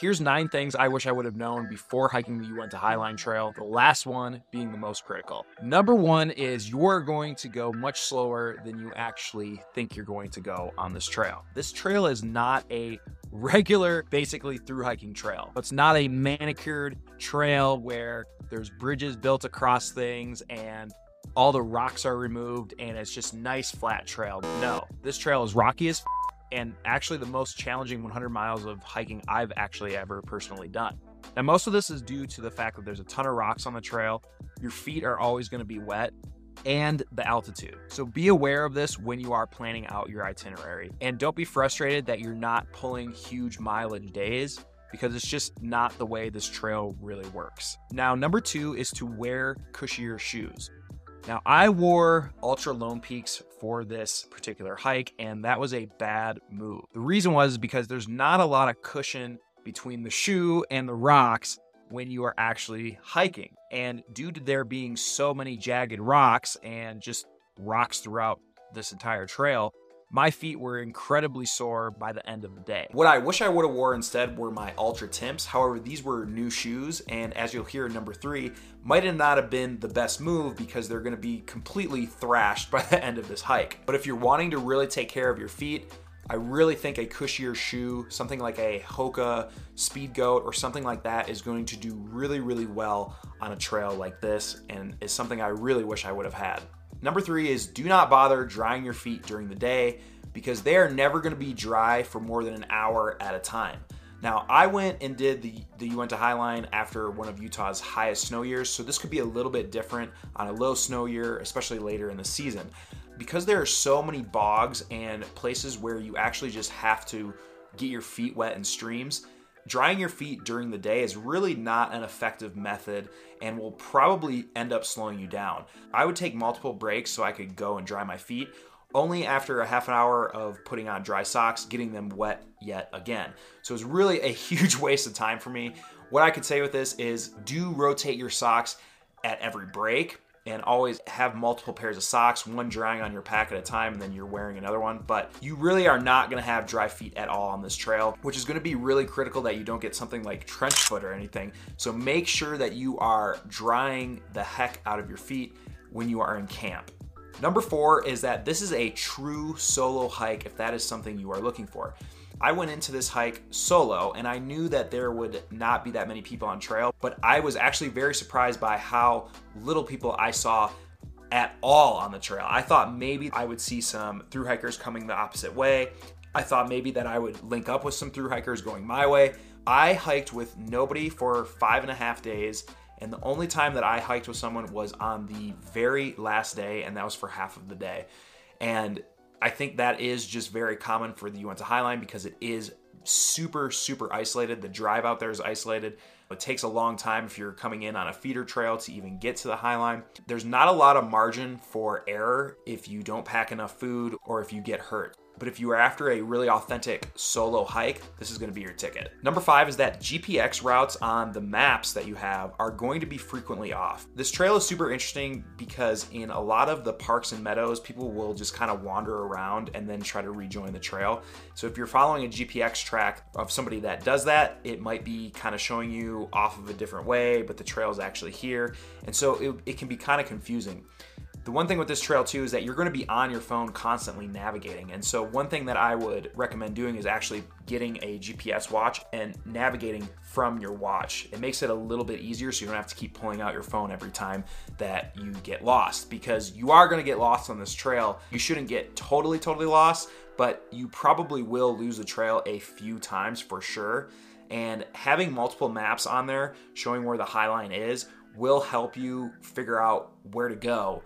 here's nine things I wish I would have known before hiking the Uinta Highline Trail, the last one being the most critical. Number one is you're going to go much slower than you actually think you're going to go on this trail. This trail is not a regular, basically through hiking trail. It's not a manicured trail where there's bridges built across things and all the rocks are removed and it's just nice flat trail. No, this trail is rocky as and actually the most challenging 100 miles of hiking I've actually ever personally done. Now, most of this is due to the fact that there's a ton of rocks on the trail. Your feet are always going to be wet and the altitude. So be aware of this when you are planning out your itinerary. And don't be frustrated that you're not pulling huge mileage days because it's just not the way this trail really works. Now, number two is to wear cushier shoes. Now, I wore Altra Lone Peaks for this particular hike, and that was a bad move. The reason was because there's not a lot of cushion between the shoe and the rocks when you are actually hiking. And due to there being so many jagged rocks and just rocks throughout this entire trail, my feet were incredibly sore by the end of the day. What I wish I would have wore instead were my Altra Timps. However, these were new shoes, and as you'll hear in number three, might not have been the best move because they're to be completely thrashed by the end of this hike. But if you're wanting to really take care of your feet, I really think a cushier shoe, something like a Hoka Speed Goat or something like that, is going to do really, really well on a trail like this and is something I really wish I would have had. Number three is do not bother drying your feet during the day because they are never going to be dry for more than an hour at a time. Now, I went and did the, the Uinta Highline after one of Utah's highest snow years, so this could be a little bit different on a low snow year, especially later in the season because there are so many bogs and places where you actually just have to get your feet wet in streams, drying your feet during the day is really not an effective method and will probably end up slowing you down. I would take multiple breaks so I could go and dry my feet. Only after a half an hour of putting on dry socks, getting them wet yet again. So it's really a huge waste of time for me. What I could say with this is do rotate your socks at every break and always have multiple pairs of socks, one drying on your pack at a time, and then you're wearing another one. But you really are not gonna have dry feet at all on this trail, which is gonna be really critical that you don't get something like trench foot or anything. So make sure that you are drying the heck out of your feet when you are in camp. Number four is that this is a true solo hike if that is something you are looking for. I went into this hike solo and I knew that there would not be that many people on trail, but I was actually very surprised by how little people I saw at all on the trail. I thought maybe I would see some through hikers coming the opposite way. I thought maybe that I would link up with some through hikers going my way. I hiked with nobody for five and a half days, and the only time that I hiked with someone was on the very last day, and that was for half of the day. And I think that is just very common for the Uinta Highline because it is super, super isolated. The drive out there is isolated. It takes a long time if you're coming in on a feeder trail to even get to the Highline. There's not a lot of margin for error if you don't pack enough food or if you get hurt. But if you are after a really authentic solo hike, this is going to be your ticket. Number five is that GPX routes on the maps that you have are going to be frequently off. This trail is super interesting because in a lot of the parks and meadows, people will just kind of wander around and then try to rejoin the trail. So if you're following a GPX track of somebody that does that, it might be kind of showing you off of a different way, but the trail is actually here. And so it, it can be kind of confusing. The one thing with this trail too is that you're going to be on your phone constantly navigating. And so one thing that I would recommend doing is actually getting a GPS watch and navigating from your watch. It makes it a little bit easier so you don't have to keep pulling out your phone every time that you get lost because you are going to get lost on this trail. You shouldn't get totally totally lost, but you probably will lose the trail a few times for sure. And having multiple maps on there showing where the high line is will help you figure out where to go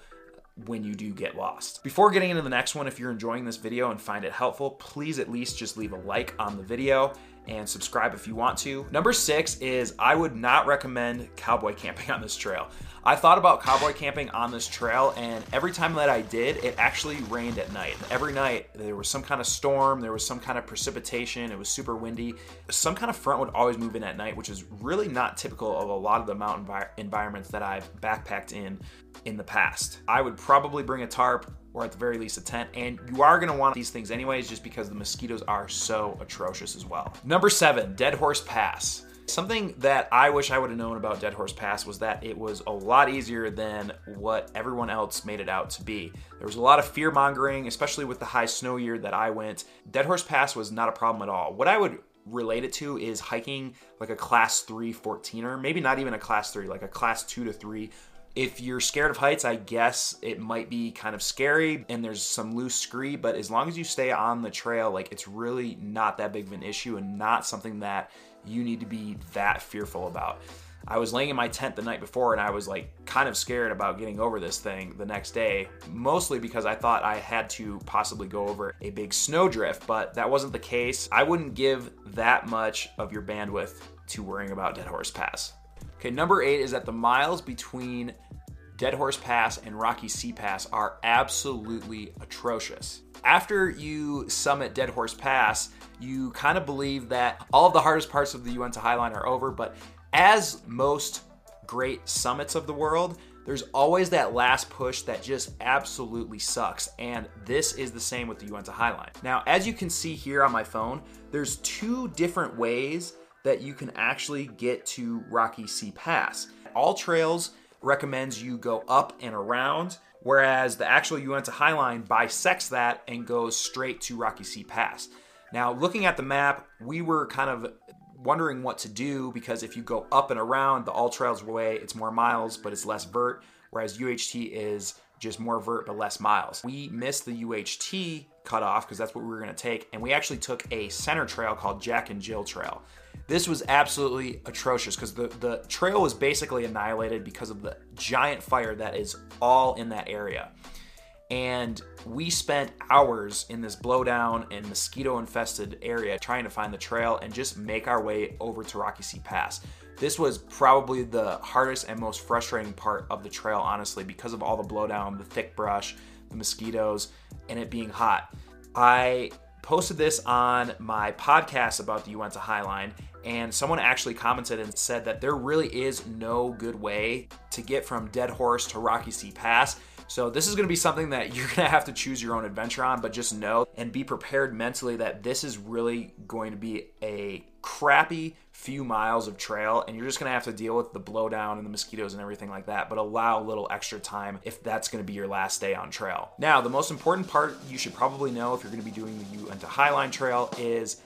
when you do get lost. Before getting into the next one, if you're enjoying this video and find it helpful, please at least just leave a like on the video and subscribe if you want to. Number six is I would not recommend cowboy camping on this trail. I thought about cowboy camping on this trail, and every time that I did, it actually rained at night. Every night, there was some kind of storm, there was some kind of precipitation, it was super windy. Some kind of front would always move in at night, which is really not typical of a lot of the mountain environments that I've backpacked in in the past. I would probably bring a tarp or at the very least a tent. And you are gonna want these things anyways, just because the mosquitoes are so atrocious as well. Number seven, Dead Horse Pass. Something that I wish I would have known about Dead Horse Pass was that it was a lot easier than what everyone else made it out to be. There was a lot of fear mongering, especially with the high snow year that I went. Dead Horse Pass was not a problem at all. What I would relate it to is hiking like a class 3 14er, maybe not even a class 3, like a class 2 to 3 if you're scared of heights, I guess it might be kind of scary and there's some loose scree, but as long as you stay on the trail, like it's really not that big of an issue and not something that you need to be that fearful about. I was laying in my tent the night before and I was like kind of scared about getting over this thing the next day, mostly because I thought I had to possibly go over a big snowdrift, but that wasn't the case. I wouldn't give that much of your bandwidth to worrying about Dead Horse Pass. Okay, number eight is that the miles between Dead Horse Pass and Rocky Sea Pass are absolutely atrocious. After you summit Dead Horse Pass, you kind of believe that all of the hardest parts of the Uinta Highline are over, but as most great summits of the world, there's always that last push that just absolutely sucks. And this is the same with the Uinta Highline. Now, as you can see here on my phone, there's two different ways that you can actually get to Rocky Sea Pass. All Trails recommends you go up and around, whereas the actual Uinta Highline bisects that and goes straight to Rocky Sea Pass. Now, looking at the map, we were kind of wondering what to do because if you go up and around the All Trails way, it's more miles, but it's less vert, whereas UHT is just more vert but less miles. We missed the UHT cutoff because that's what we were going to take, and we actually took a center trail called Jack and Jill Trail. This was absolutely atrocious because the, the trail was basically annihilated because of the giant fire that is all in that area. And we spent hours in this blowdown and mosquito infested area trying to find the trail and just make our way over to Rocky Sea Pass. This was probably the hardest and most frustrating part of the trail, honestly, because of all the blowdown, the thick brush, the mosquitoes, and it being hot. I posted this on my podcast about the Uinta Highline, and someone actually commented and said that there really is no good way to get from Dead Horse to Rocky Sea Pass. So this is going to be something that you're going to have to choose your own adventure on, but just know and be prepared mentally that this is really going to be a crappy few miles of trail and you're just going to have to deal with the blowdown and the mosquitoes and everything like that, but allow a little extra time if that's going to be your last day on trail. Now, the most important part you should probably know if you're going to be doing the Uinta Highline Trail is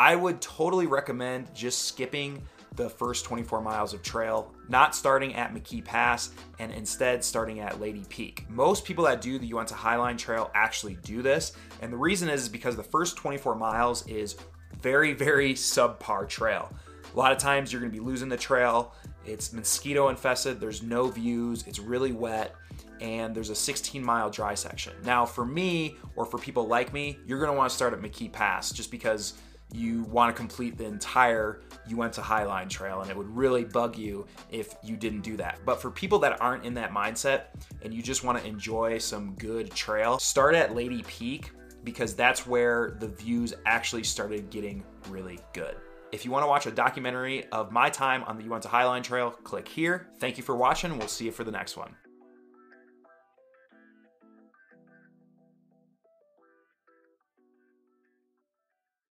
I would totally recommend just skipping the first 24 miles of trail, not starting at McKee Pass and instead starting at Leidy Peak. Most people that do the Uinta Highline Trail actually do this, and the reason is because the first 24 miles is very, very subpar trail. A lot of times you're gonna be losing the trail. It's mosquito infested, there's no views, it's really wet, and there's a 16 mile dry section. Now, for me, or for people like me, you're gonna wanna start at McKee Pass just because you want to complete the entire Uinta Highline Trail, and it would really bug you if you didn't do that. But for people that aren't in that mindset and you just want to enjoy some good trail, start at Leidy Peak because that's where the views actually started getting really good. If you want to watch a documentary of my time on the Uinta Highline Trail, click here. Thank you for watching. We'll see you for the next one.